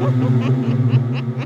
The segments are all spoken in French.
Ha ha ha ha!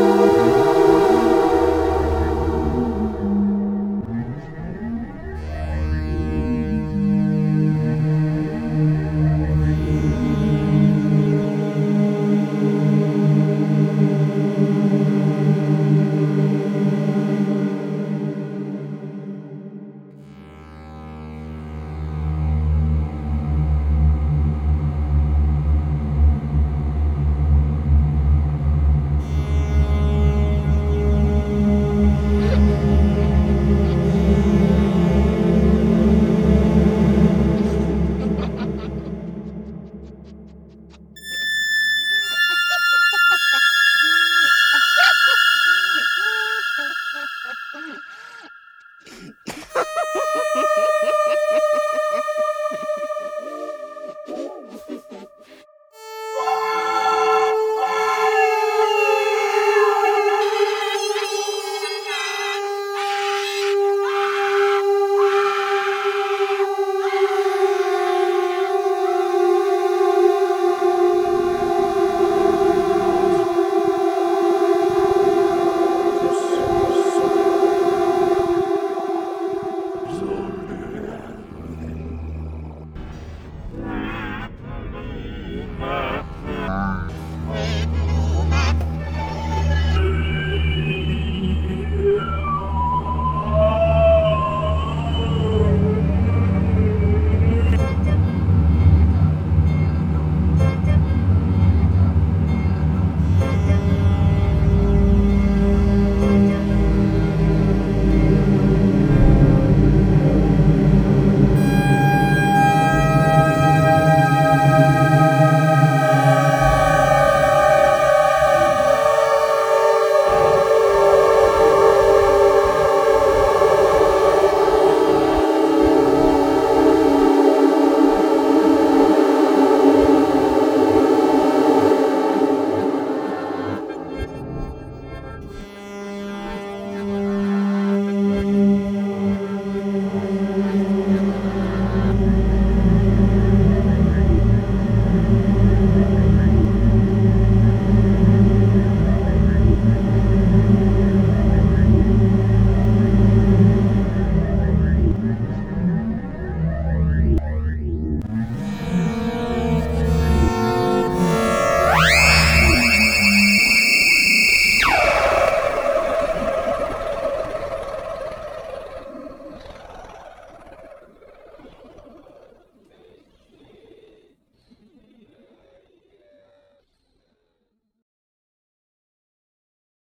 Música